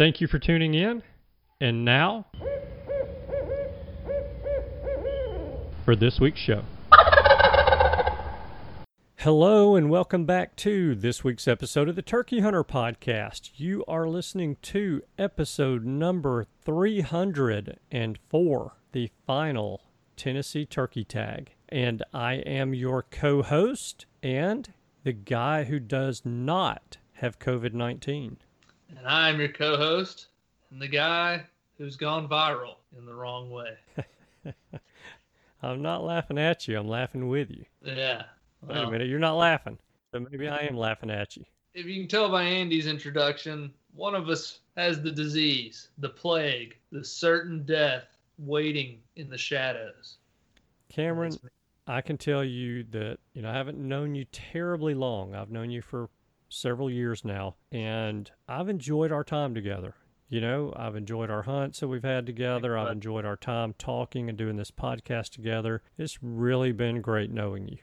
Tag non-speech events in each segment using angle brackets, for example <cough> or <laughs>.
Thank you for tuning in. And now, for this week's show. Hello, and welcome back to this week's episode of the Turkey Hunter Podcast. You are listening to episode number 304, the final Tennessee Turkey Tag. And I am your co host and the guy who does not have COVID 19. And I'm your co host and the guy who's gone viral in the wrong way. <laughs> I'm not laughing at you, I'm laughing with you. Yeah. Wait a minute, you're not laughing. So maybe I am laughing at you. If you can tell by Andy's introduction, one of us has the disease, the plague, the certain death waiting in the shadows. Cameron, I can tell you that, you know, I haven't known you terribly long. I've known you for several years now, and I've enjoyed our time together. You know, I've enjoyed our hunts that we've had together. I've enjoyed our time talking and doing this podcast together. It's really been great knowing you.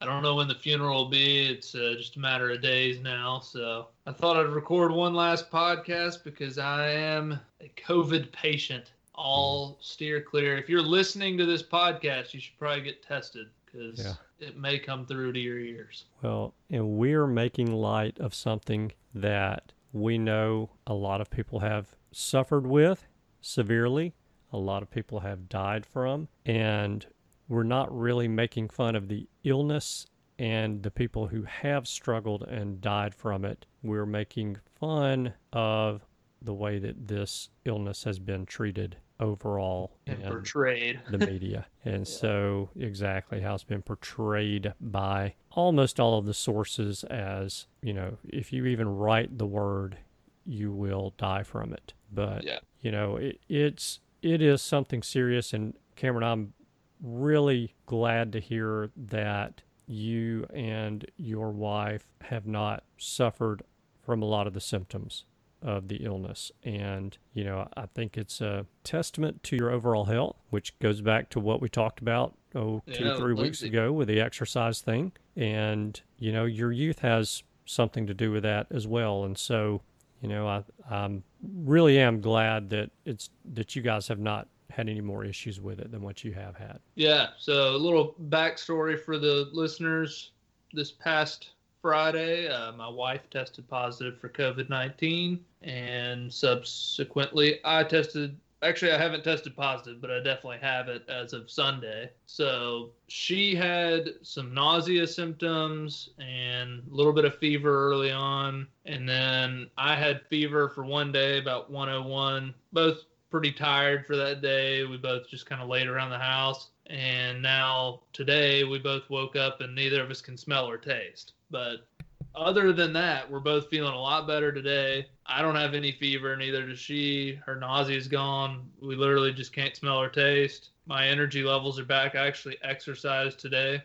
I don't know when the funeral will be. It's uh, just a matter of days now. So I thought I'd record one last podcast because I am a COVID patient. All steer clear. If you're listening to this podcast, you should probably get tested because Yeah. It may come through to your ears. Well, and we're making light of something that we know a lot of people have suffered with severely, a lot of people have died from, and we're not really making fun of the illness and the people who have struggled and died from it. We're making fun of the way that this illness has been treated overall And portrayed. the <laughs> media. And so, exactly how it's been portrayed by almost all of the sources as, you know, if you even write the word, you will die from it. But, Yeah. you know, it, it's, it is something serious. And Cameron, I'm really glad to hear that you and your wife have not suffered from a lot of the symptoms of the illness. And, you know, I think it's a testament to your overall health, which goes back to what we talked about, oh, two Yeah, three weeks ago with the exercise thing. And, you know, your youth has something to do with that as well. And so, you know, I I'm really am glad that it's that you guys have not had any more issues with it than what you have had. Yeah. So a little backstory for the listeners. This past Friday, uh, my wife tested positive for COVID 19, and subsequently, I tested. Actually, I haven't tested positive, but I definitely have it as of Sunday. So she had some nausea symptoms and a little bit of fever early on. And then I had fever for one day, about 101. Both pretty tired for that day. We both just kind of laid around the house. And now today, we both woke up and neither of us can smell or taste. But other than that, we're both feeling a lot better today. I don't have any fever, neither does she. Her nausea is gone. We literally just can't smell or taste. My energy levels are back. I actually exercised today.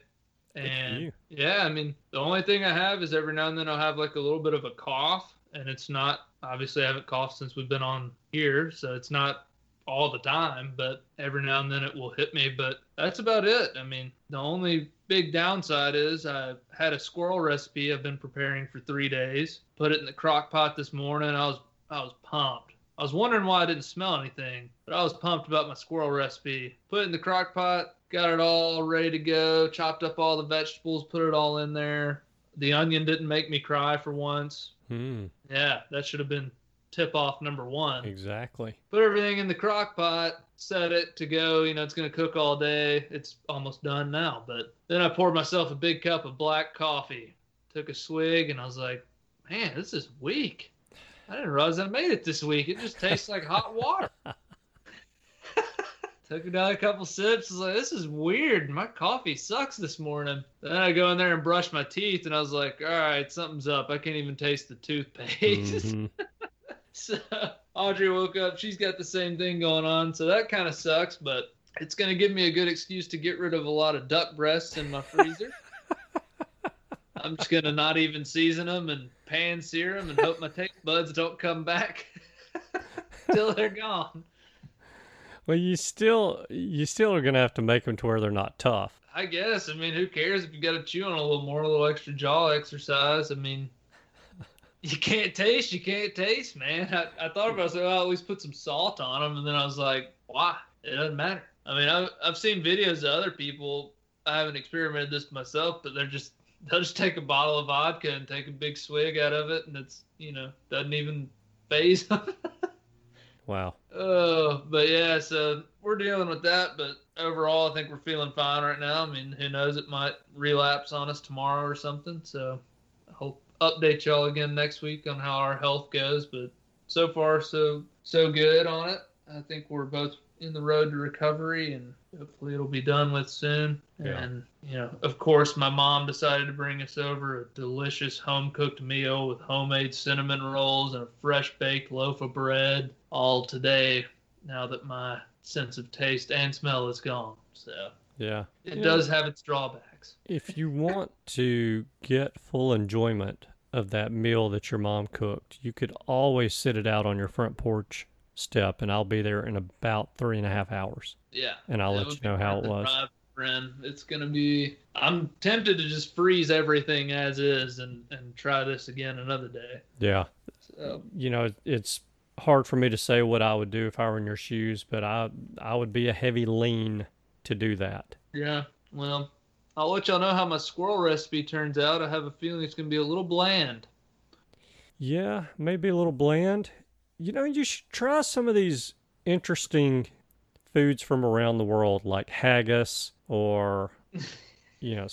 And yeah, I mean, the only thing I have is every now and then I'll have like a little bit of a cough, and it's not obviously I haven't coughed since we've been on here, so it's not all the time, but every now and then it will hit me. But that's about it. I mean, the only big downside is I had a squirrel recipe I've been preparing for three days. Put it in the crock pot this morning. I was I was pumped. I was wondering why I didn't smell anything, but I was pumped about my squirrel recipe. Put it in the crock pot, got it all ready to go, chopped up all the vegetables, put it all in there. The onion didn't make me cry for once. Hmm. Yeah, that should have been tip off number one. Exactly. Put everything in the crock pot, set it to go. You know, it's going to cook all day. It's almost done now. But then I poured myself a big cup of black coffee, took a swig, and I was like, man, this is weak. I didn't realize I made it this weak. It just tastes like hot water. <laughs> Took another couple sips. I was like, this is weird. My coffee sucks this morning. Then I go in there and brush my teeth, and I was like, all right, something's up. I can't even taste the toothpaste. Mhm. <laughs> so Audrey woke up. She's got the same thing going on. So that kind of sucks, but it's going to give me a good excuse to get rid of a lot of duck breasts in my freezer. <laughs> I'm just going to not even season them and pan sear them and hope my taste buds don't come back <laughs> till they're gone. Well, you still you still are gonna have to make them to where they're not tough. I guess. I mean, who cares if you got to chew on a little more, a little extra jaw exercise? I mean, <laughs> you can't taste, you can't taste, man. I, I thought about it, I was like, well, at least put some salt on them, and then I was like, why? It doesn't matter. I mean, I've, I've seen videos of other people. I haven't experimented this myself, but they're just they'll just take a bottle of vodka and take a big swig out of it, and it's you know doesn't even faze. <laughs> Wow. Oh, but yeah, so we're dealing with that. But overall, I think we're feeling fine right now. I mean, who knows? It might relapse on us tomorrow or something. So I hope update y'all again next week on how our health goes. But so far, so so good on it. I think we're both in the road to recovery, and hopefully it'll be done with soon. Yeah. And you know, of course, my mom decided to bring us over a delicious home cooked meal with homemade cinnamon rolls and a fresh baked loaf of bread. All today, now that my sense of taste and smell is gone. So Yeah. it Yeah. does have its drawbacks. If you want to get full enjoyment of that meal that your mom cooked, you could always sit it out on your front porch step, and I'll be there in about three and a half hours. Yeah. And I'll let you know how it was. drive, friend. It's gonna be. I'm tempted to just freeze everything as is and and try this again another day. Yeah. So You know, it's hard for me to say what I would do if I were in your shoes, but I I would be a heavy lean to do that. yeah. Well, I'll let y'all know how my squirrel recipe turns out. I have a feeling it's gonna be a little bland. Yeah, maybe a little bland. You know, you should try some of these interesting foods from around the world, like haggis or, <laughs> you know,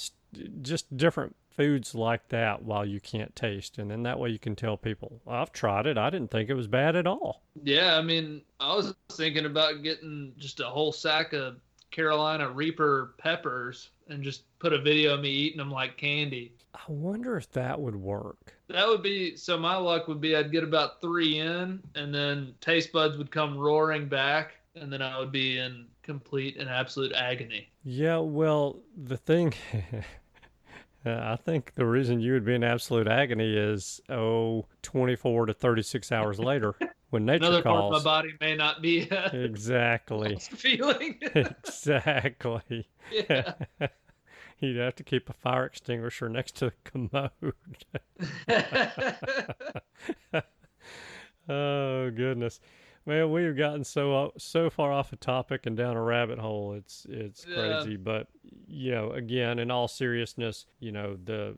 just different foods like that while you can't taste. And then that way you can tell people, I've tried it. I didn't think it was bad at all. Yeah, I mean, I was thinking about getting just a whole sack of Carolina Reaper peppers and just put a video of me eating them like candy. I wonder if that would work. That would be so. My luck would be I'd get about three in, and then taste buds would come roaring back, and then I would be in complete and absolute agony. Yeah, well, the thing, <laughs> uh, I think the reason you would be in absolute agony is, oh, 24 to 36 hours later when nature Another part of calls. my body may not be <laughs> Exactly. <laughs> feeling. exactly. yeah. You'd have to keep a fire extinguisher next to the commode. <laughs> oh goodness, man, we have gotten so so far off a topic and down a rabbit hole. It's it's Yeah. crazy, but you know, again, in all seriousness, you know the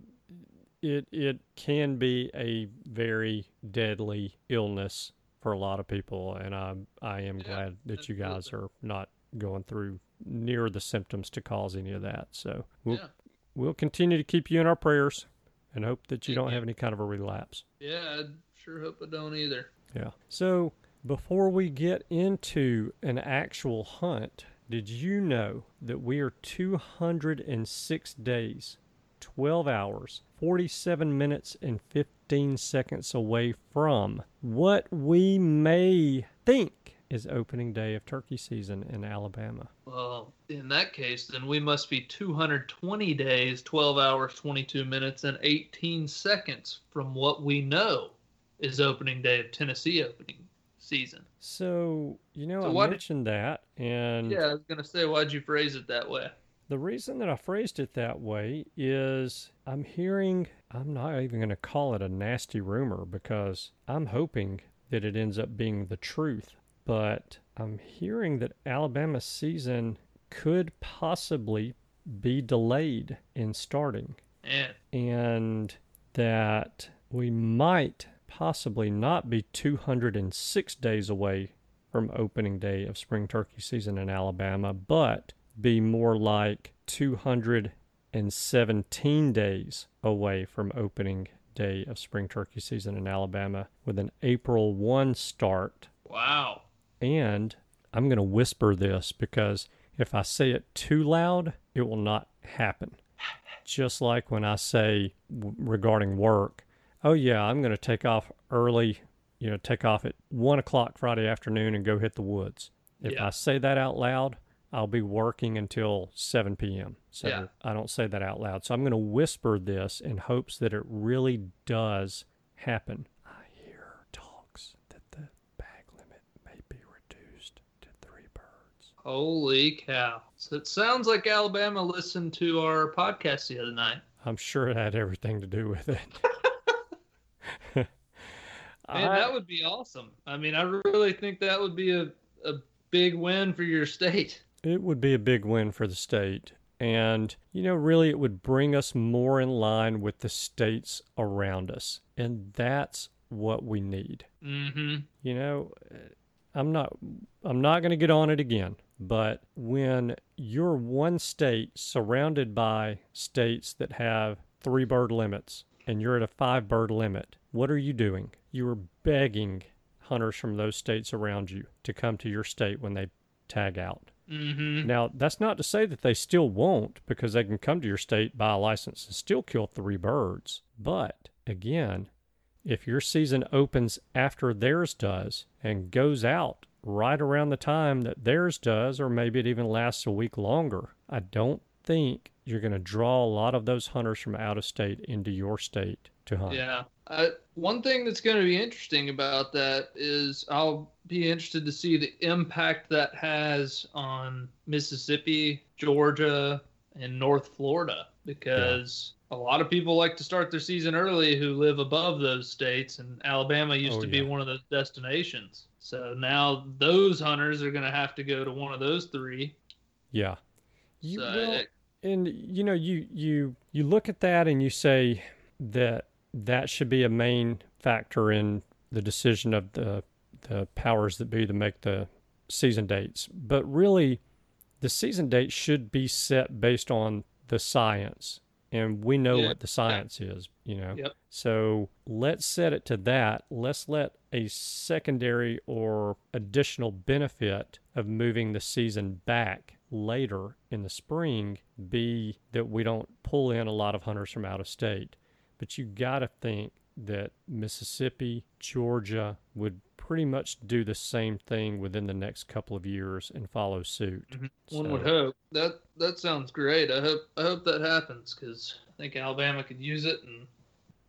it it can be a very deadly illness for a lot of people, and I I am Yeah, glad that you guys are not going through near the symptoms to cause any of that. So we'll yeah, we'll continue to keep you in our prayers and hope that you Thank don't you. have any kind of a relapse. yeah. I sure hope I don't either. Yeah. So before we get into an actual hunt, did you know that we are 206 days, 12 hours, 47 minutes, and 15 seconds away from what we may think is opening day of turkey season in Alabama? Well, in that case, then we must be 220 days, 12 hours, 22 minutes, and 18 seconds from what we know is opening day of Tennessee opening season. So, you know, So I what- mentioned that, and Yeah, I was gonna say, why'd you phrase it that way? The reason that I phrased it that way is I'm hearing, I'm not even going to call it a nasty rumor because I'm hoping that it ends up being the truth. But I'm hearing that Alabama season could possibly be delayed in starting. And and that we might possibly not be 206 days away from opening day of spring turkey season in Alabama, but be more like 217 days away from opening day of spring turkey season in Alabama with an April 1 start. wow, And I'm going to whisper this because if I say it too loud, it will not happen. Just like when I say w- regarding work, oh, yeah, I'm going to take off early, you know, take off at one o'clock Friday afternoon and go hit the woods. If Yeah. I say that out loud, I'll be working until 7 p.m. So Yeah. I don't say that out loud. So I'm going to whisper this in hopes that it really does happen. I hear talks that the bag limit may be reduced to three birds. Holy cow! So it sounds like Alabama listened to our podcast the other night. I'm sure it had everything to do with it. <laughs> <laughs> Man, that would be awesome. I mean, I really think that would be a, a big win for your state. It would be a big win for the state. And, you know, really, it would bring us more in line with the states around us. And that's what we need. Mm-hmm. You know, I'm not I'm not going to get on it again, but when you're one state surrounded by states that have 3 bird limits and you're at a 5 bird limit, what are you doing? You are begging hunters from those states around you to come to your state when they tag out. Mm-hmm. Now, that's not to say that they still won't, because they can come to your state, buy a license, and still kill three birds. But again, if your season opens after theirs does and goes out right around the time that theirs does, or maybe it even lasts a week longer, I don't think you're going to draw a lot of those hunters from out of state into your state to hunt. Yeah. I, one thing that's going to be interesting about that is I'll be interested to see the impact that has on Mississippi, Georgia, and North Florida because a lot of people like to start their season early who live above those states, and Alabama used Oh, to be one of those destinations. So now those hunters are going to have to go to one of those three. Yeah. You So, it- and you know you you you look at that and you say that that should be a main factor in the decision of the the powers that be to make the season dates but really the season date should be set based on the science and we know Yeah. what the science is you know Yep. so let's set it to that let's let a secondary or additional benefit of moving the season back later in the spring be that we don't pull in a lot of hunters from out of state. But you got to think that Mississippi, Georgia would pretty much do the same thing within the next couple of years and follow suit. Mm-hmm. One So- would hope that that sounds great. I hope I hope that happens because I think Alabama could use it, and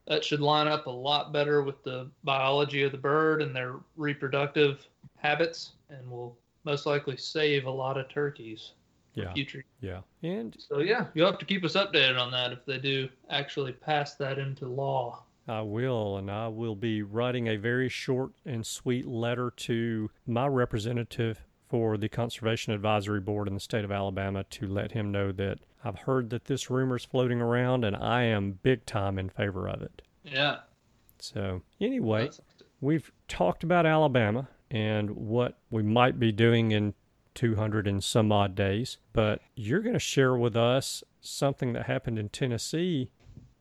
that should line up a lot better with the biology of the bird and their reproductive habits, and will most likely save a lot of turkeys. Yeah. future. Yeah. And So yeah, you'll have to keep us updated on that if they do actually pass that into law. I will, and I will be writing a very short and sweet letter to my representative for the Conservation Advisory Board in the state of Alabama to let him know that I've heard that this rumor is floating around and I am big time in favor of it. Yeah. So, anyway, we've talked about Alabama and what we might be doing in 200 and some odd days, but you're going to share with us something that happened in Tennessee,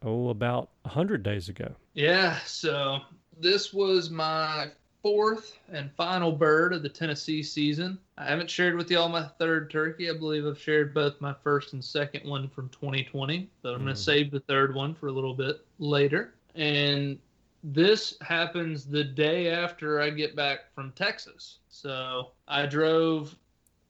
oh, about 100 days ago. Yeah, so this was my fourth and final bird of the Tennessee season. I haven't shared with y'all my third turkey. I believe I've shared both my first and second one from 2020, but I'm going Mm. to save the third one for a little bit later. And this happens the day after I get back from Texas. So I drove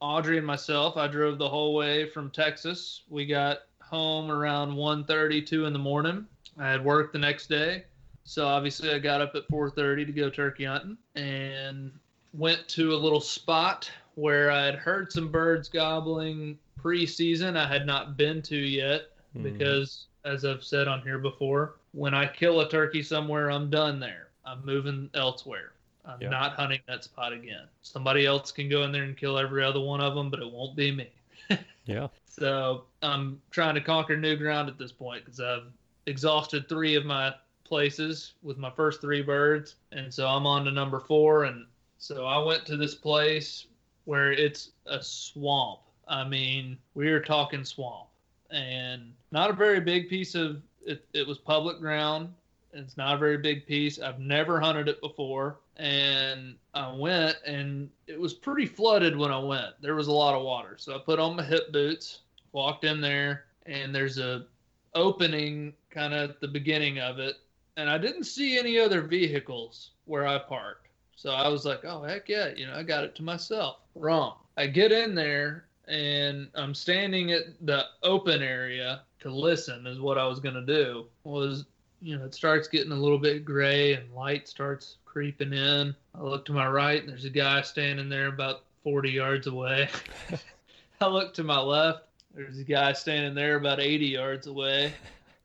Audrey and myself. I drove the whole way from Texas. We got home around 1:32 in the morning. I had work the next day. So obviously I got up at 4:30 to go turkey hunting and went to a little spot where I had heard some birds gobbling pre-season I had not been to yet Mhm. because as I've said on here before, when I kill a turkey somewhere I'm done there. I'm moving elsewhere. I'm Yeah. not hunting that spot again. Somebody else can go in there and kill every other one of them, but it won't be me. <laughs> Yeah. So uh, I'm trying to conquer new ground at this point because I've exhausted three of my places with my first three birds, and so I'm on to number four. And so I went to this place where it's a swamp. I mean, we are talking swamp, and not a very big piece of it. It was public ground. It's not a very big piece. I've never hunted it before, and I went, and it was pretty flooded when I went. There was a lot of water, so I put on my hip boots, walked in there, and there's a opening kind of at the beginning of it, and I didn't see any other vehicles where I parked. So I was like, oh heck yeah, you know, I got it to myself. Wrong. I get in there and I'm standing at the open area to listen is what I was gonna do. Was you know, it starts getting a little bit gray and light starts creeping in. I look to my right and there's a guy standing there about 40 yards away. <laughs> I look to my left, there's a guy standing there about 80 yards away.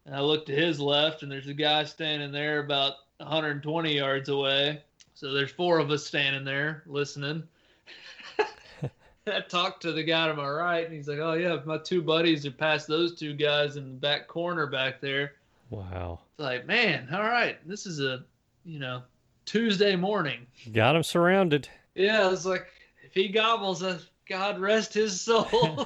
And I look to his left and there's a guy standing there about 120 yards away. So there's four of us standing there listening. <laughs> I talked to the guy to my right, and he's like, "Oh yeah, my two buddies are past those two guys in the back corner back there." Wow. It's like, man, all right, this is a, you know, Tuesday morning. Got him surrounded. Yeah, it's like if he gobbles, uh, God rest his soul. <laughs>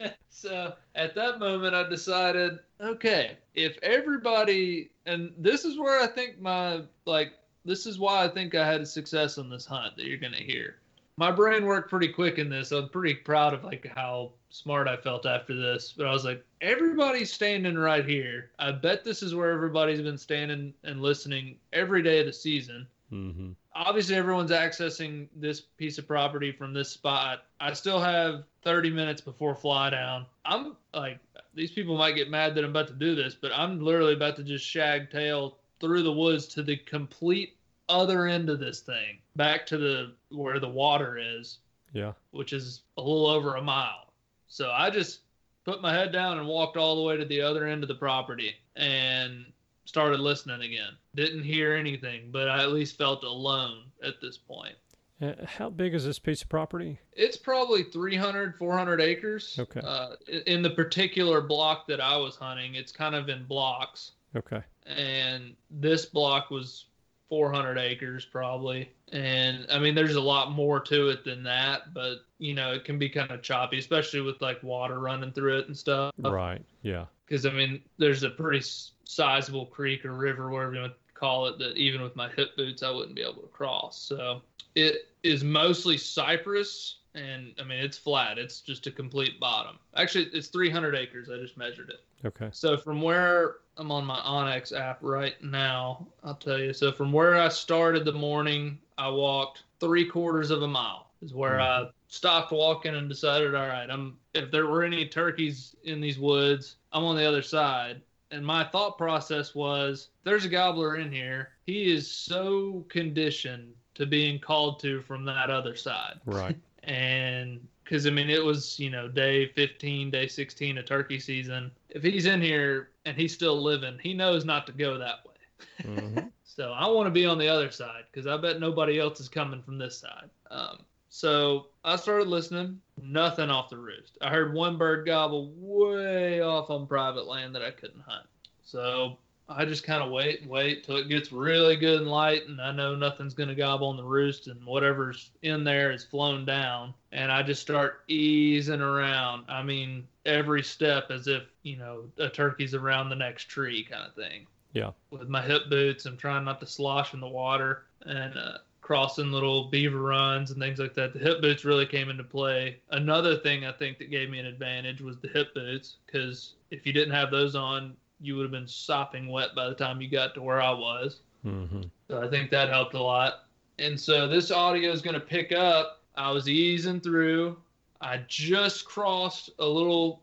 <laughs> so at that moment, I decided, okay, if everybody, and this is where I think my like, this is why I think I had success on this hunt that you're gonna hear. My brain worked pretty quick in this. I'm pretty proud of like how smart I felt after this. But I was like, everybody's standing right here. I bet this is where everybody's been standing and listening every day of the season hmm obviously everyone's accessing this piece of property from this spot. I still have 30 minutes before fly down. I'm like, these people might get mad that I'm about to do this, but I'm literally about to just shag tail through the woods to the complete other end of this thing, back to the where the water is, Yeah. which is a little over a mile. So I just put my head down and walked all the way to the other end of the property and started listening again. Didn't hear anything, but I at least felt alone at this point. Uh, how big is this piece of property? It's probably 300, 400 acres. Okay. Uh, in the particular block that I was hunting, it's kind of in blocks. Okay. And this block was 400 acres probably. And I mean, there's a lot more to it than that, but you know, it can be kind of choppy, especially with like water running through it and stuff. Right. Yeah. because I mean, there's a pretty sizable creek or river, whatever you want to call it, that even with my hip boots, I wouldn't be able to cross. So it is mostly cypress, and I mean, it's flat. It's just a complete bottom. Actually, it's 300 acres. I just measured it. Okay. So from where I'm on my onX app right now, I'll tell you. So from where I started the morning, I walked three quarters of a mile. Is where mm-hmm. I stopped walking and decided, all right, I'm if there were any turkeys in these woods, I'm on the other side. And my thought process was, there's a gobbler in here. He is so conditioned to being called to from that other side Right. <laughs> and because I mean it was you know day 15, day 16 of turkey season. If he's in here and he's still living, he knows not to go that way. Mm-hmm. <laughs> So I want to be on the other side because I bet nobody else is coming from this side. Um, so I started listening. Nothing off the roost. I heard one bird gobble way off on private land that I couldn't hunt. So I just kind of wait, wait till it gets really good and light, and I know nothing's gonna gobble on the roost, and whatever's in there is flown down, and I just start easing around. I mean, every step as if you know a turkey's around the next tree, kind of thing. Yeah. With my hip boots, I'm trying not to slosh in the water, and uh, crossing little beaver runs and things like that. The hip boots really came into play. Another thing I think that gave me an advantage was the hip boots because if you didn't have those on, you would have been sopping wet by the time you got to where I was. Mm-hmm. So I think that helped a lot. And so this audio is going to pick up. I was easing through. I just crossed a little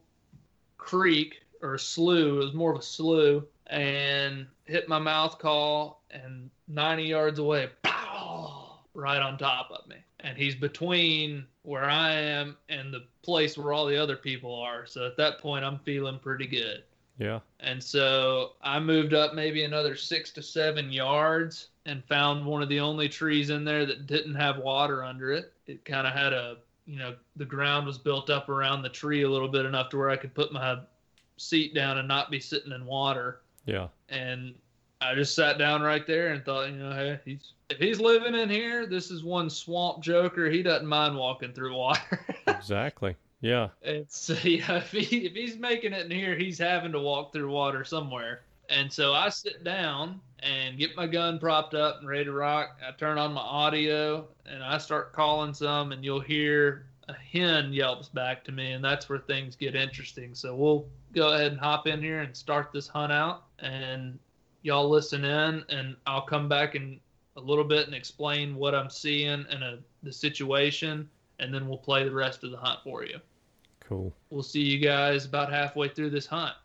creek or slough. It was more of a slough and hit my mouth call and 90 yards away, pow, right on top of me. And he's between where I am and the place where all the other people are. So at that point, I'm feeling pretty good. Yeah. And so I moved up maybe another six to seven yards and found one of the only trees in there that didn't have water under it. It kind of had a, you know, the ground was built up around the tree a little bit enough to where I could put my seat down and not be sitting in water. Yeah. And I just sat down right there and thought, you know, hey, he's if he's living in here, this is one swamp joker. He doesn't mind walking through water. <laughs> Exactly. Yeah. It's <laughs> yeah, if he if he's making it in here, he's having to walk through water somewhere. And so I sit down and get my gun propped up and ready to rock. I turn on my audio and I start calling some, and you'll hear a hen yelps back to me, and that's where things get interesting. So we'll go ahead and hop in here and start this hunt out, and y'all listen in, and I'll come back in a little bit and explain what I'm seeing and a, the situation, and then we'll play the rest of the hunt for you. Cool. We'll see you guys about halfway through this hunt.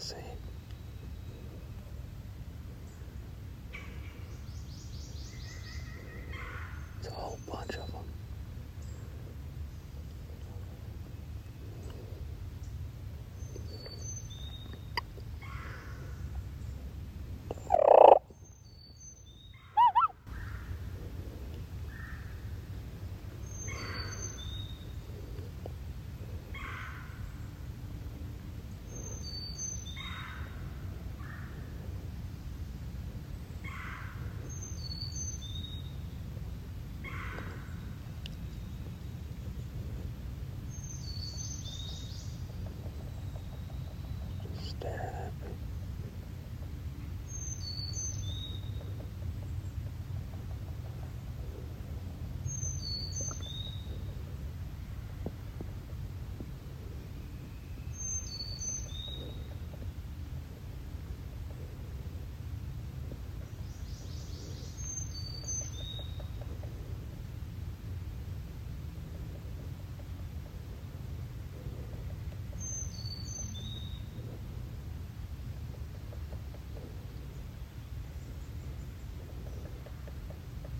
See. It's a whole bunch of them. Staring at me.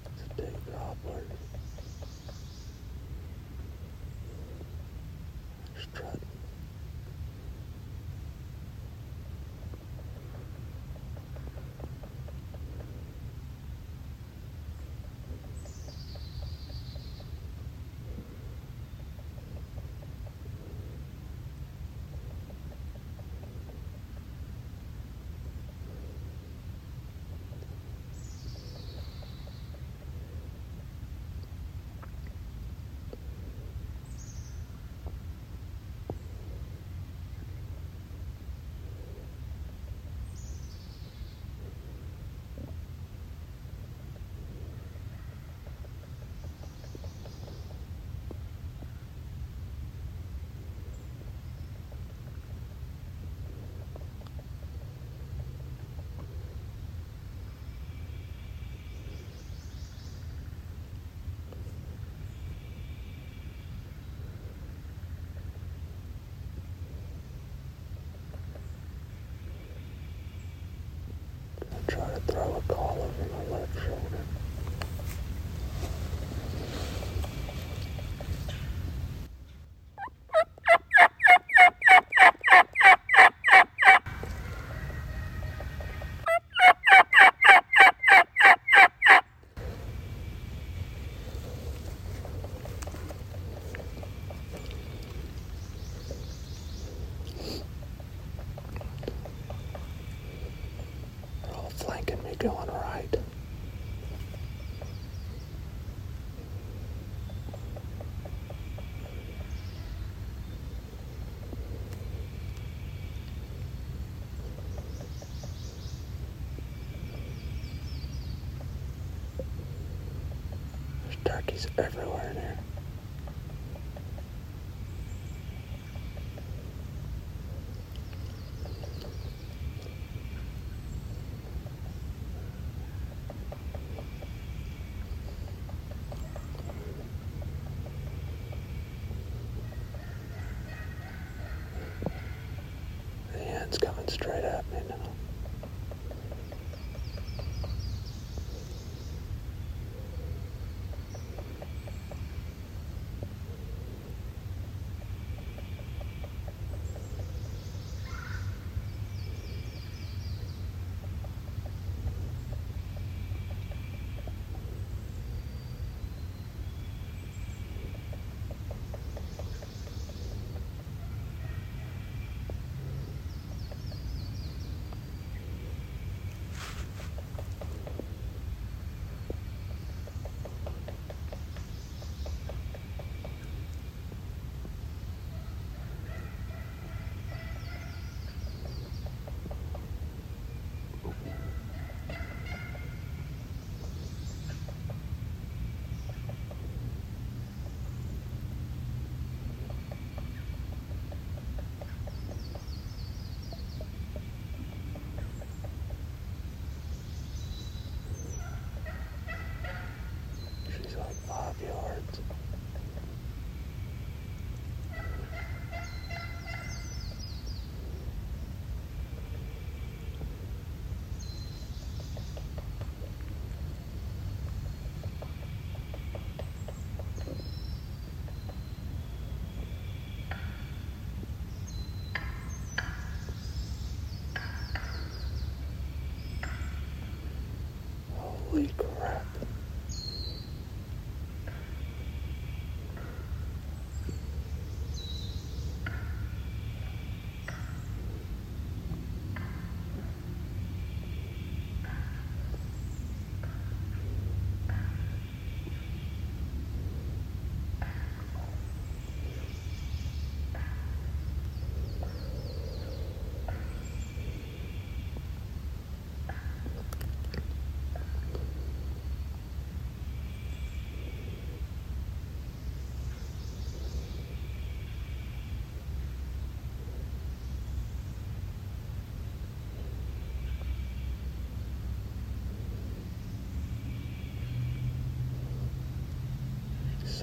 It's a big gobbler. Strutting. I try to throw a call over my left shoulder. They're all flanking me going right. Turkeys everywhere in here. End's coming straight at me now.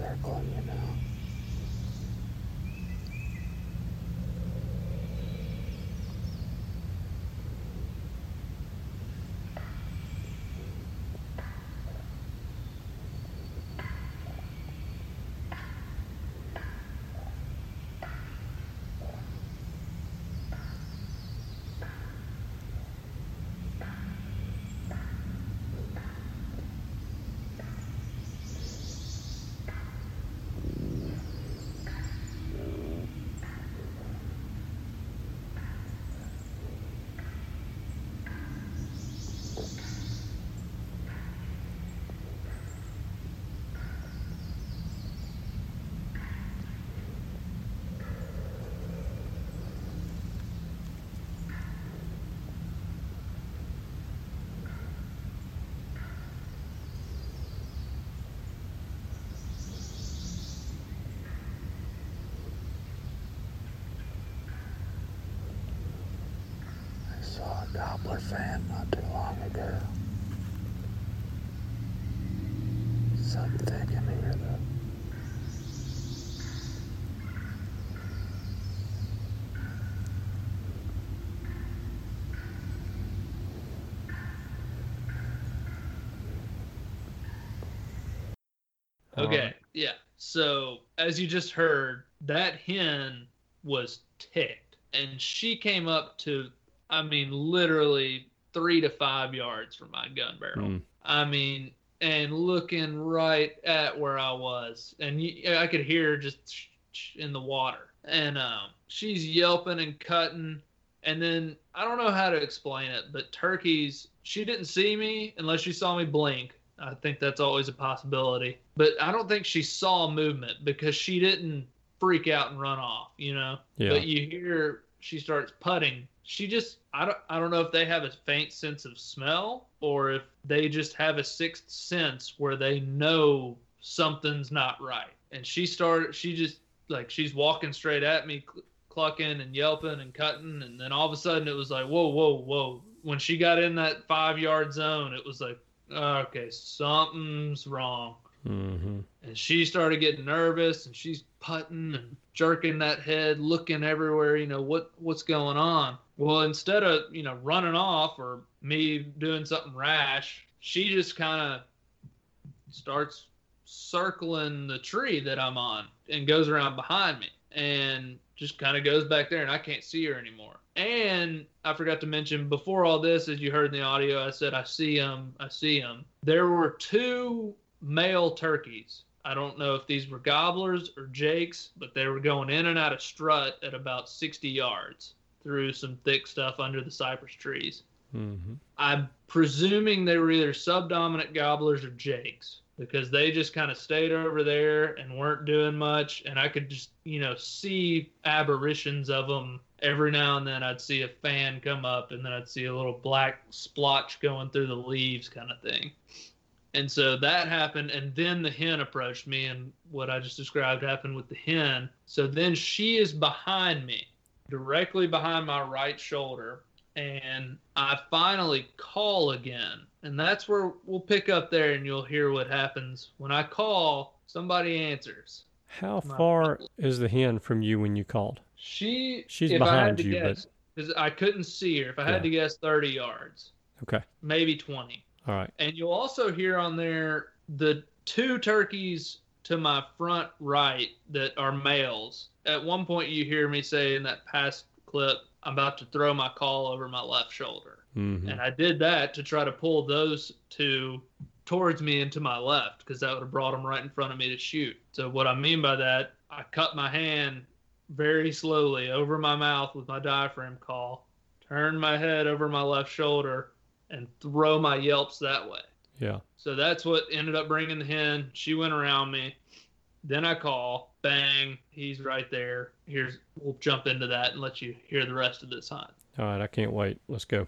Circling you now. I saw a gobbler fan not too long ago. Something thick in here though. Okay, yeah. So as you just heard, that hen was ticked, and she came up to, I mean, literally three to five yards from my gun barrel. Mm. I mean, and looking right at where I was, and you, I could hear her just in the water, and um, she's yelping and cutting, and then I don't know how to explain it, but turkeys. She didn't see me unless she saw me blink. I think that's always a possibility, but I don't think she saw movement because she didn't freak out and run off, you know. Yeah. But you hear she starts putting. She just I don't I don't know if they have a faint sense of smell or if they just have a sixth sense where they know something's not right. And she started she just like she's walking straight at me cl- clucking and yelping and cutting. And then all of a sudden it was like whoa whoa whoa. When she got in that 5 yard zone it was like okay something's wrong Mm-hmm. and she started getting nervous and she's putting and jerking that head looking everywhere you know what what's going on? Well instead of you know running off or me doing something rash she just kind of starts circling the tree that i'm on and goes around behind me and just kind of goes back there and i can't see her anymore. And i forgot to mention before all this as you heard in the audio i said i see them i see them there were two male turkeys. I don't know if these were gobblers or jakes, but they were going in and out of strut at about 60 yards through some thick stuff under the cypress trees. Mm-hmm. I'm presuming they were either subdominant gobblers or jakes because they just kind of stayed over there and weren't doing much. And I could just, you know, see aberrations of them every now and then. I'd see a fan come up and then I'd see a little black splotch going through the leaves kind of thing. And so that happened, and then the hen approached me, and what I just described happened with the hen. So then she is behind me, directly behind my right shoulder, and I finally call again. And that's where we'll pick up there, and you'll hear what happens. When I call, somebody answers. How My- far is the hen from you when you called? She, She's behind you, but- guess, because I couldn't see her. If I had Yeah. to guess, 30 yards, Okay. maybe 20. All right. And you'll also hear on there the two turkeys to my front right that are males. At one point, you hear me say in that past clip, I'm about to throw my call over my left shoulder. Mm-hmm. And I did that to try to pull those two towards me and to my left because that would have brought them right in front of me to shoot. So, what I mean by that, I cut my hand very slowly over my mouth with my diaphragm call, turn my head over my left shoulder, and throw my yelps that way. Yeah. So that's what ended up bringing the hen. She went around me. Then I call, bang, he's right there. Here's we'll jump into that and let you hear the rest of this hunt. All right. I can't wait. Let's go.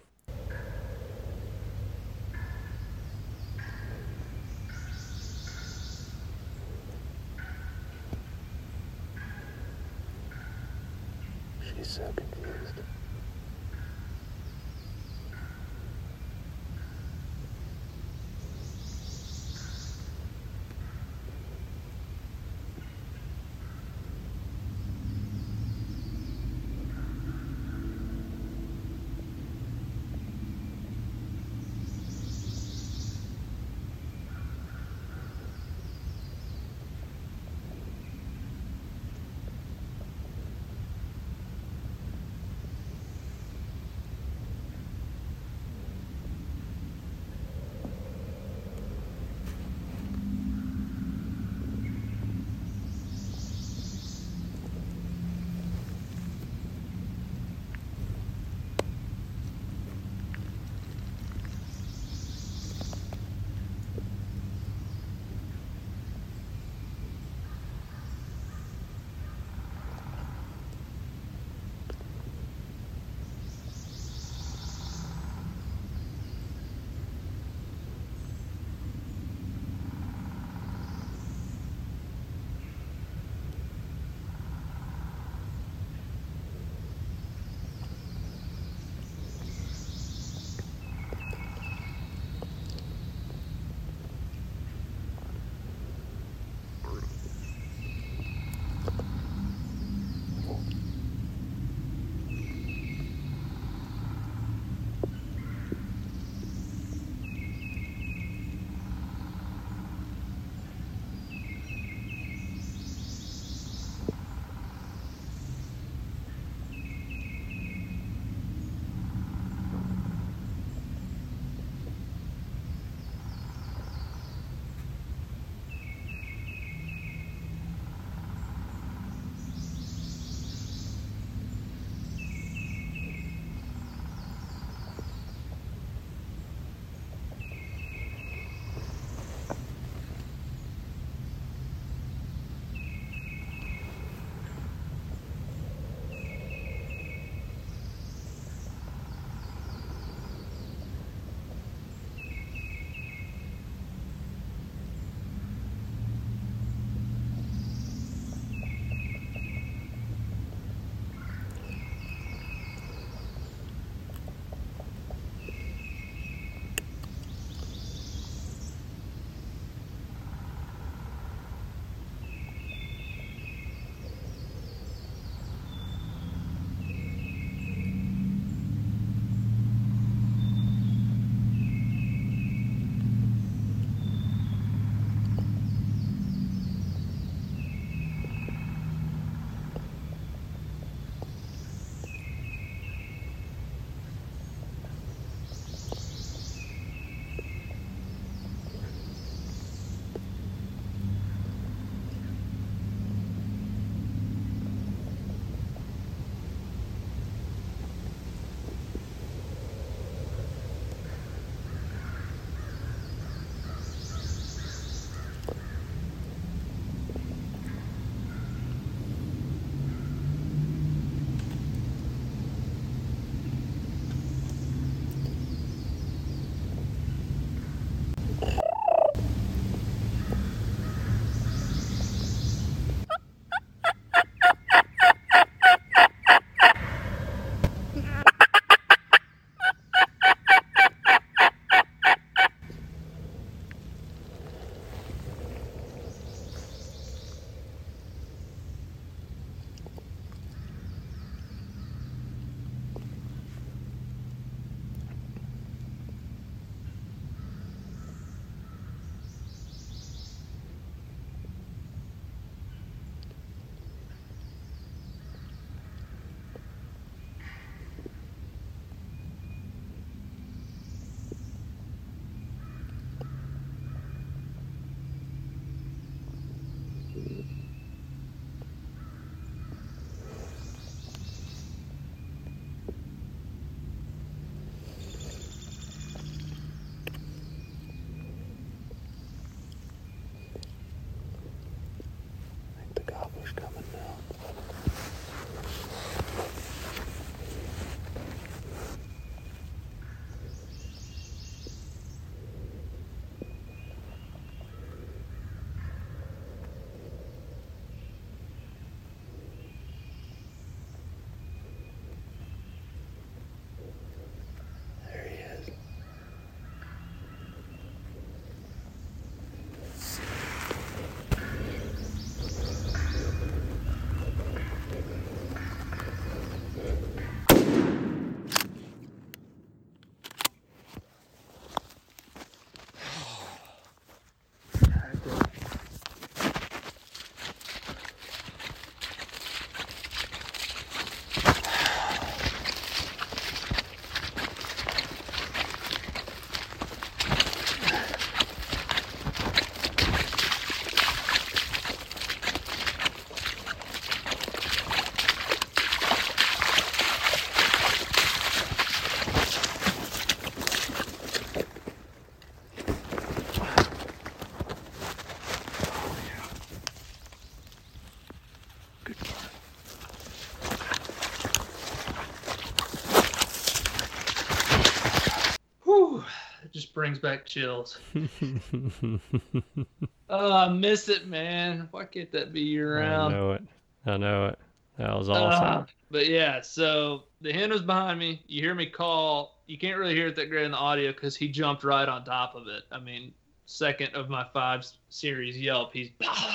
Brings back chills. <laughs> <laughs> Oh, I miss it, man. Why can't that be year I know it. I know it. That was awesome. Uh, but yeah, so the hen was behind me. You hear me call. You can't really hear it that great in the audio because he jumped right on top of it. I mean, second of my five series yelp, he's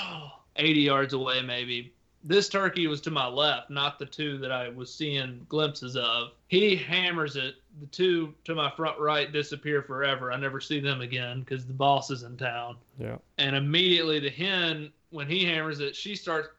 <laughs> 80 yards away, maybe. This turkey was to my left, not the two that I was seeing glimpses of. He hammers it. The two to my front right disappear forever. I never see them again because the boss is in town. yeah. And immediately the hen, when he hammers it, she starts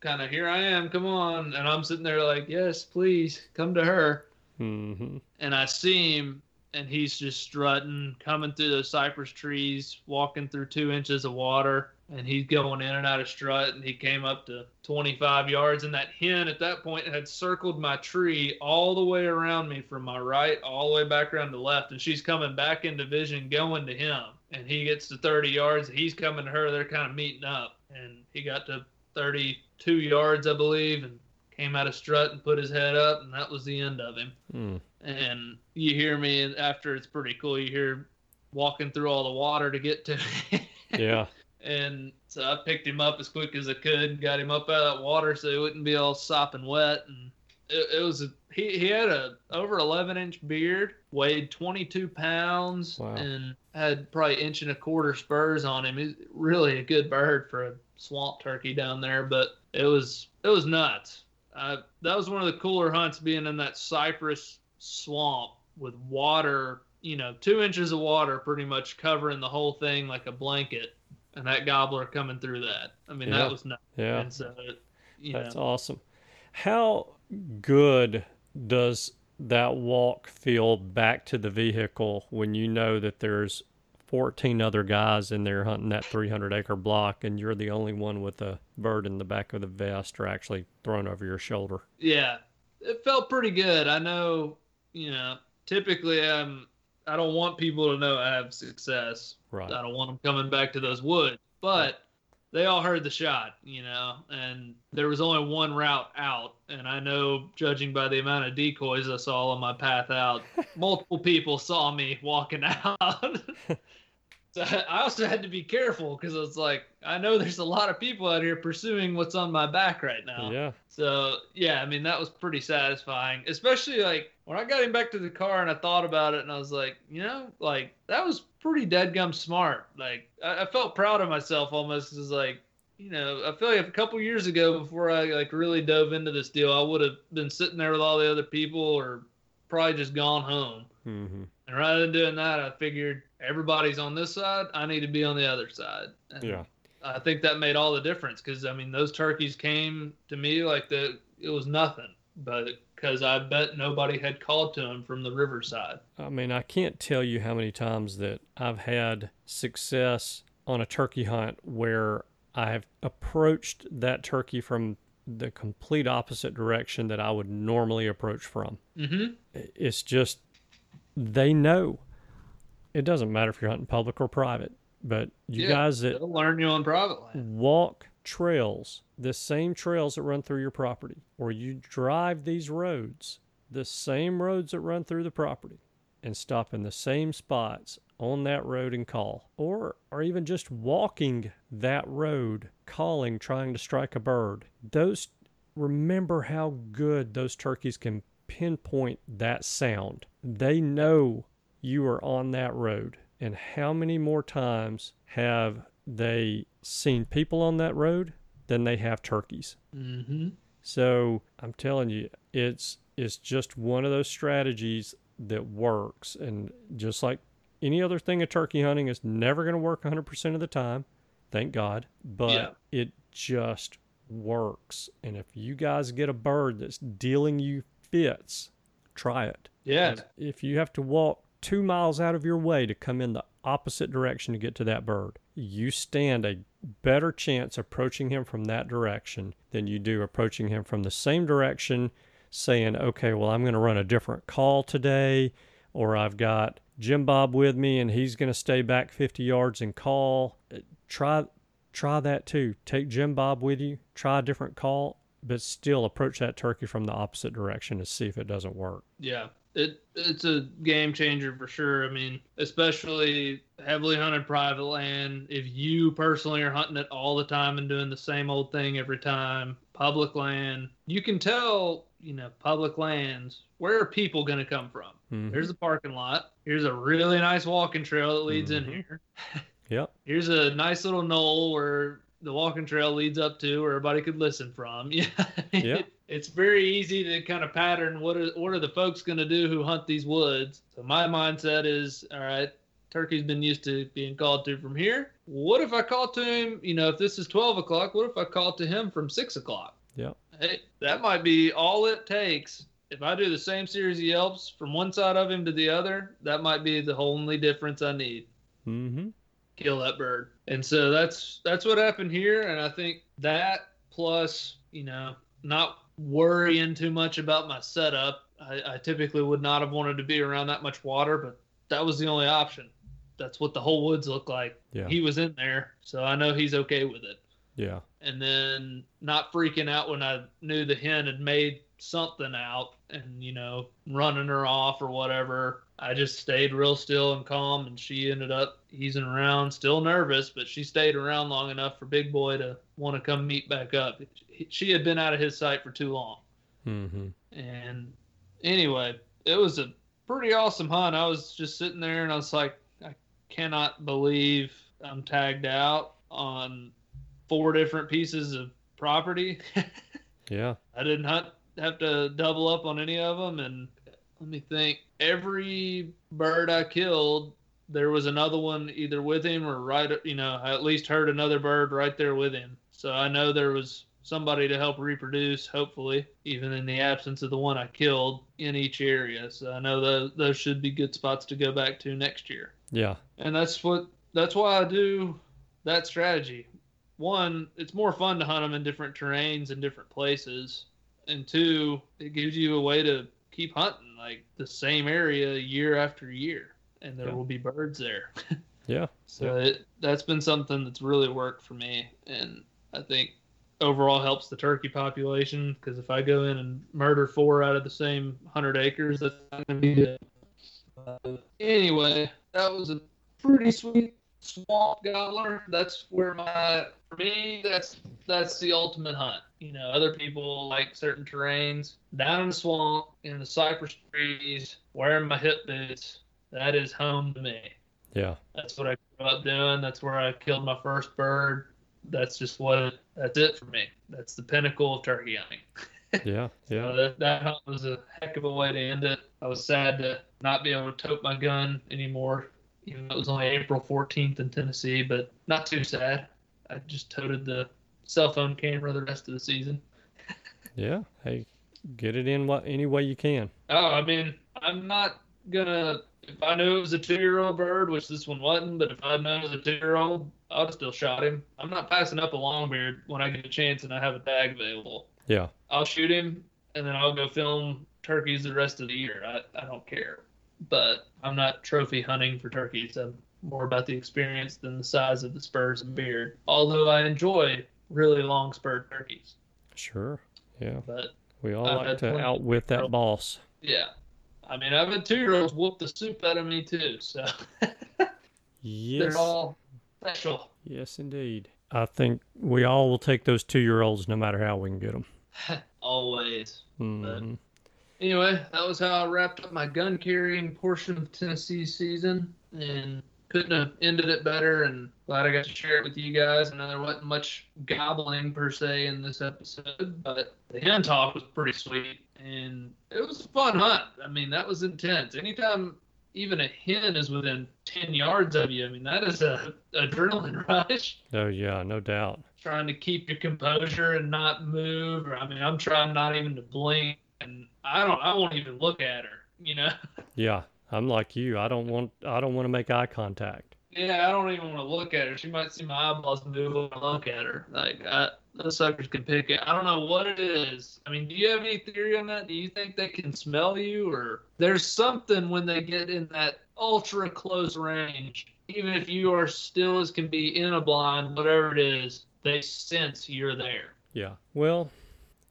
kind of, here I am, come on. And I'm sitting there like, yes, please, come to her. Mm-hmm. And I see him, and he's just strutting, coming through those cypress trees, walking through two inches of water. And he's going in and out of strut, and he came up to 25 yards. And that hen at that point had circled my tree all the way around me from my right all the way back around the left. And she's coming back into vision, going to him. And he gets to 30 yards. He's coming to her. They're kind of meeting up. And he got to 32 yards, I believe, and came out of strut and put his head up. And that was the end of him Mm. and you hear me after it's pretty cool you hear walking through all the water to get to. Yeah. <laughs> and so i picked him up as quick as i could and got him up out of that water so he wouldn't be all sopping wet. And it, it was a, he, he had a over 11 inch beard weighed 22 pounds Wow. and had probably inch and a quarter spurs on him. He's really a good bird for a swamp turkey down there but it was it was nuts. Uh, that was one of the cooler hunts being in that cypress swamp with water, you know, two inches of water pretty much covering the whole thing like a blanket, and that gobbler coming through that. I mean, Yeah. that was nuts. Yeah. And so, That's know, awesome. How good does that walk feel back to the vehicle when you know that there's 14 other guys in there hunting that 300 acre block and you're the only one with a bird in the back of the vest or actually thrown over your shoulder? yeah, it felt pretty good. I know, you know, typically I'm, I don't want people to know I have success. Right. I don't want them coming back to those woods. But they all heard the shot, you know, and there was only one route out. And I know, judging by the amount of decoys I saw on my path out, <laughs> multiple people saw me walking out. <laughs> so <laughs> I also had to be careful because it's like, I know there's a lot of people out here pursuing what's on my back right now. Yeah. So yeah, I mean that was pretty satisfying, especially like when I got him back to the car and I thought about it and I was like, you know, like that was pretty deadgum smart. Like I, I felt proud of myself almost as like, you know, I feel like a couple years ago before I like really dove into this deal, I would have been sitting there with all the other people or probably just gone home. hmm And rather than doing that, I figured everybody's on this side, I need to be on the other side. And Yeah. I think that made all the difference because I mean those turkeys came to me like the it was nothing, but because I bet nobody had called to them from the riverside. I mean, I can't tell you how many times that I've had success on a turkey hunt where I have approached that turkey from the complete opposite direction that I would normally approach from. Mm-hmm. It's just they know. It doesn't matter if you're hunting public or private, but you Yeah, guys that learn you on private land. walk trails, the same trails that run through your property, or you drive these roads, the same roads that run through the property, and stop in the same spots on that road and call, or or even just walking that road, calling, trying to strike a bird. Those remember how good those turkeys can pinpoint that sound. They know you are on that road. And how many more times have they seen people on that road than they have turkeys? Mm-hmm. So I'm telling you, it's it's just one of those strategies that works. And just like any other thing of turkey hunting is never going to work 100% of the time, thank God. But Yeah. it just works. And if you guys get a bird that's dealing you fits, try it. Yeah. And If you have to walk two miles out of your way to come in the opposite direction to get to that bird, you stand a better chance approaching him from that direction than you do approaching him from the same direction, saying, okay, well, I'm going to run a different call today, or I've got Jim Bob with me and he's going to stay back 50 yards and call. Uh, Try. Try that too. Take Jim Bob with you. Try a different call, but still approach that turkey from the opposite direction to see if it doesn't work. Yeah. It it's a game changer for sure. I mean, especially heavily hunted private land. If you personally are hunting it all the time and doing the same old thing every time, public land, you can tell, you know, public lands, where are people going to come from? Mhm. Here's a parking lot. Here's a really nice walking trail that leads in Mhm. here. <laughs> Yep. Here's a nice little knoll where the walking trail leads up to where everybody could listen from. <laughs> Yeah. Yeah. It's very easy to kind of pattern what are what are the folks going to do who hunt these woods. So my mindset is, all right, turkey's been used to being called to from here. What if I call to him? You know, if this is twelve o'clock, what if I call to him from six o'clock? Yeah. Hey, that might be all it takes. If I do the same series of yelps from one side of him to the other, that might be the only difference I need Mm-hmm. kill that bird. And so that's that's what happened here. And I think that plus, you know, not worrying too much about my setup. I, I typically would not have wanted to be around that much water, but that was the only option. That's what the whole woods looked like. Yeah. He was in there, so I know he's okay with it. Yeah. And then not freaking out when I knew the hen had made something out and, you know, running her off or whatever. I just stayed real still and calm, and she ended up easing around, still nervous, but she stayed around long enough for Big Boy to want to come meet back up. She had been out of his sight for too long. Mm-hmm. And anyway, it was a pretty awesome hunt. I was just sitting there and I was like, I cannot believe I'm tagged out on four different pieces of property. <laughs> Yeah. I didn't hunt, have to double up on any of them. And let me think every bird I killed, there was another one either with him or right, you know, I at least heard another bird right there with him. So I know there was somebody to help reproduce, hopefully, even in the absence of the one I killed in each area. So I know those, those should be good spots to go back to next year Yeah. and that's what that's why I do that strategy. One, it's more fun to hunt them in different terrains and different places, and two, it gives you a way to keep hunting like the same area year after year, and there Yeah. will be birds there. <laughs> Yeah. So it that's been something that's really worked for me, and I think overall helps the turkey population because if I go in and murder four out of the same hundred acres, that's not gonna be good. Uh, anyway, that was a pretty sweet swamp gobbler. That's where my for me that's that's the ultimate hunt. You know, other people like certain terrains. Down in the swamp, in the cypress trees, wearing my hip boots. That is home to me. Yeah. That's what I grew up doing. That's where I killed my first bird. That's just what. That's it for me. That's the pinnacle of turkey hunting. <laughs> Yeah. So Yeah. that, that hunt was a heck of a way to end it. I was sad to not be able to tote my gun anymore, even though it was only April 14th in Tennessee, but not too sad. I just toted the cell phone camera the rest of the season. <laughs> Yeah. Hey, get it in what any way you can. Oh, I mean, I'm not gonna. If I knew it was a two-year-old bird, which this one wasn't, but if I known it was a two-year-old, I would have still shot him. I'm not passing up a longbeard when I get a chance and I have a tag available. Yeah. I'll shoot him and then I'll go film turkeys the rest of the year. I, I don't care. But I'm not trophy hunting for turkeys. I'm more about the experience than the size of the spurs and beard. Although I enjoy really long spurred turkeys. Sure. Yeah. But We all I've like to plenty- outwit that boss. yeah. I mean, I've had two year olds whoop the soup out of me too. So <laughs> Yes. they're all special. Yes, indeed. I think we all will take those two-year-olds no matter how we can get them. <laughs> Always. hmm Anyway, that was how I wrapped up my gun carrying portion of Tennessee season, and couldn't have ended it better. And glad I got to share it with you guys. I know there wasn't much gobbling per se in this episode, but the hen talk was pretty sweet, and it was a fun hunt. I mean, that was intense. Anytime even a hen is within ten yards of you, I mean, that is a adrenaline <laughs> rush Oh yeah, no doubt. trying to keep your composure and not move. Or I mean, I'm trying not even to blink, and I don't. I won't even look at her. You know. <laughs> Yeah, I'm like you. I don't want. I don't want to make eye contact. Yeah, I don't even want to look at her. She might see my eyeballs move when I look at her. Like, I, those suckers can pick it. I don't know what it is. I mean, do you have any theory on that? Do you think they can smell you, or there's something when they get in that ultra close range? Even if you are still as can be in a blind, whatever it is, they sense you're there. Yeah. Well,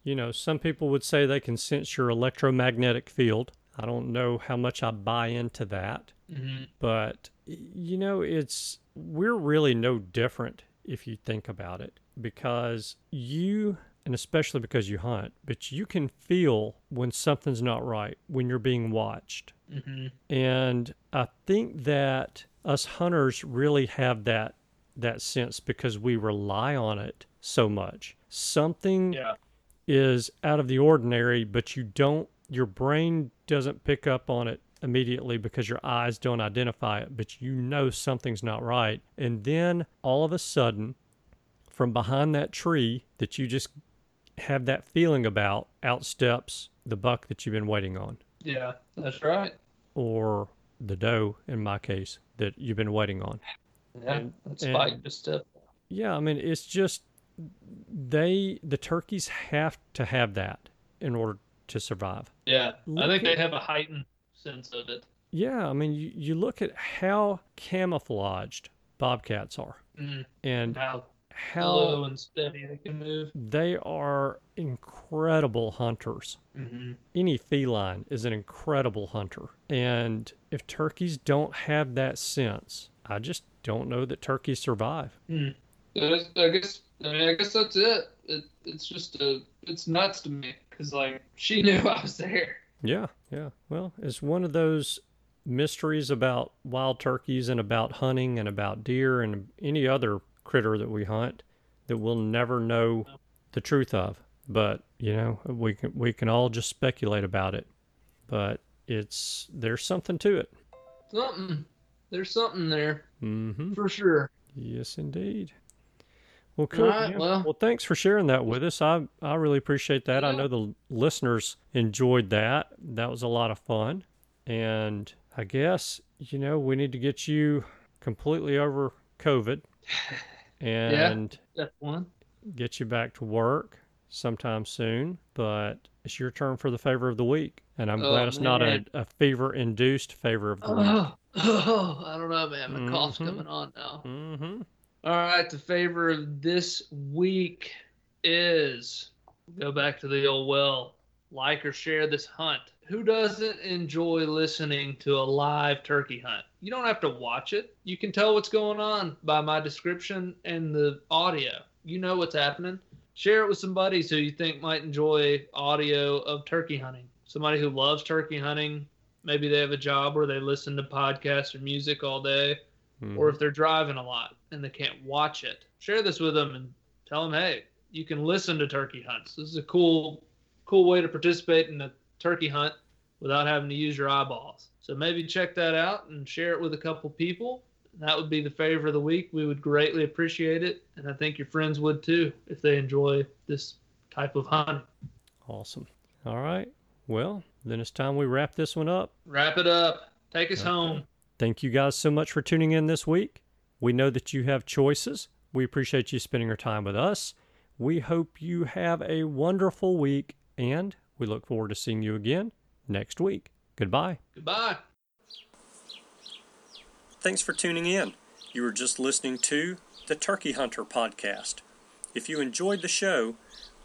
you know, some people would say they can sense your electromagnetic field. I don't know how much I buy into that, hmm but you know, it's we're really no different if you think about it because you and especially because you hunt, but you can feel when something's not right when you're being watched. hmm And I think that us hunters really have that that sense because we rely on it so much. Something Yeah. is out of the ordinary, but you don't your brain doesn't pick up on it immediately because your eyes don't identify it, but you know something's not right. And then all of a sudden, from behind that tree that you just have that feeling about, outsteps the buck that you've been waiting on Yeah, that's right. or the doe in my case that you've been waiting on. Yeah, And- that's and- fighting just step. Yeah, I mean it's just they the turkeys have to have that in order to survive. Yeah, I think they have a heightened sense of it. Yeah, I mean you, you look at how camouflaged bobcats are Mm. and How how slow and steady they can move. they are incredible hunters. hmm Any feline is an incredible hunter. And if turkeys don't have that sense, I just don't know that turkeys survive. I guess, I guess I mean I guess that's it. it it's just a it's nuts to me because like she <laughs> knew I was there. Yeah, yeah. Well, it's one of those mysteries about wild turkeys and about hunting and about deer and any other critter that we hunt that we'll never know the truth of. But, you know, we can we can all just speculate about it. But it's there's something to it. Something there's something there Mhm. for sure. Yes, indeed. Well, cool. right, yeah. well- thanks for sharing that with us. I I really appreciate that. I know the listeners enjoyed that. That was a lot of fun. And I guess, you know, we need to get you completely over COVID <laughs> and That's one. get you back to work sometime soon. But it's your turn for the favor of the week. And I'm Oh, glad it's not a, a fever induced favor of the week. Oh, <laughs> oh, I don't know, man. My cough's Mhm. coming on now. Mm-hmm. All right, the favor of this week is go back to the old well, like or share this hunt. Who doesn't enjoy listening to a live turkey hunt? You don't have to watch it. You can tell what's going on by my description and the audio. You know what's happening. Share it with some buddies who you think might enjoy audio of turkey hunting. Somebody who loves turkey hunting. Maybe they have a job where they listen to podcasts or music all day hmm. or if they're driving a lot and they can't watch it, share this with them and tell them, hey, you can listen to turkey hunts. This is a cool, cool way to participate in a turkey hunt without having to use your eyeballs. So maybe check that out and share it with a couple people. That would be the favor of the week. We would greatly appreciate it, and I think your friends would too if they enjoy this type of hunting. Awesome. All right. Well, then it's time we wrap this one up. Wrap it up. Take us Okay. home. Thank you guys so much for tuning in this week. We know that you have choices. We appreciate you spending your time with us. We hope you have a wonderful week, and we look forward to seeing you again next week. Goodbye. Goodbye. Thanks for tuning in. You were just listening to the Turkey Hunter podcast. If you enjoyed the show,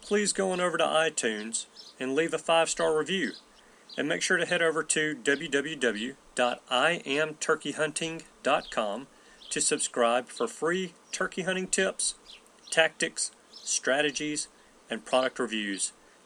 please go on over to iTunes and leave a five star review. And make sure to head over to www.iamturkeyhunting.com to subscribe for free turkey hunting tips, tactics, strategies, and product reviews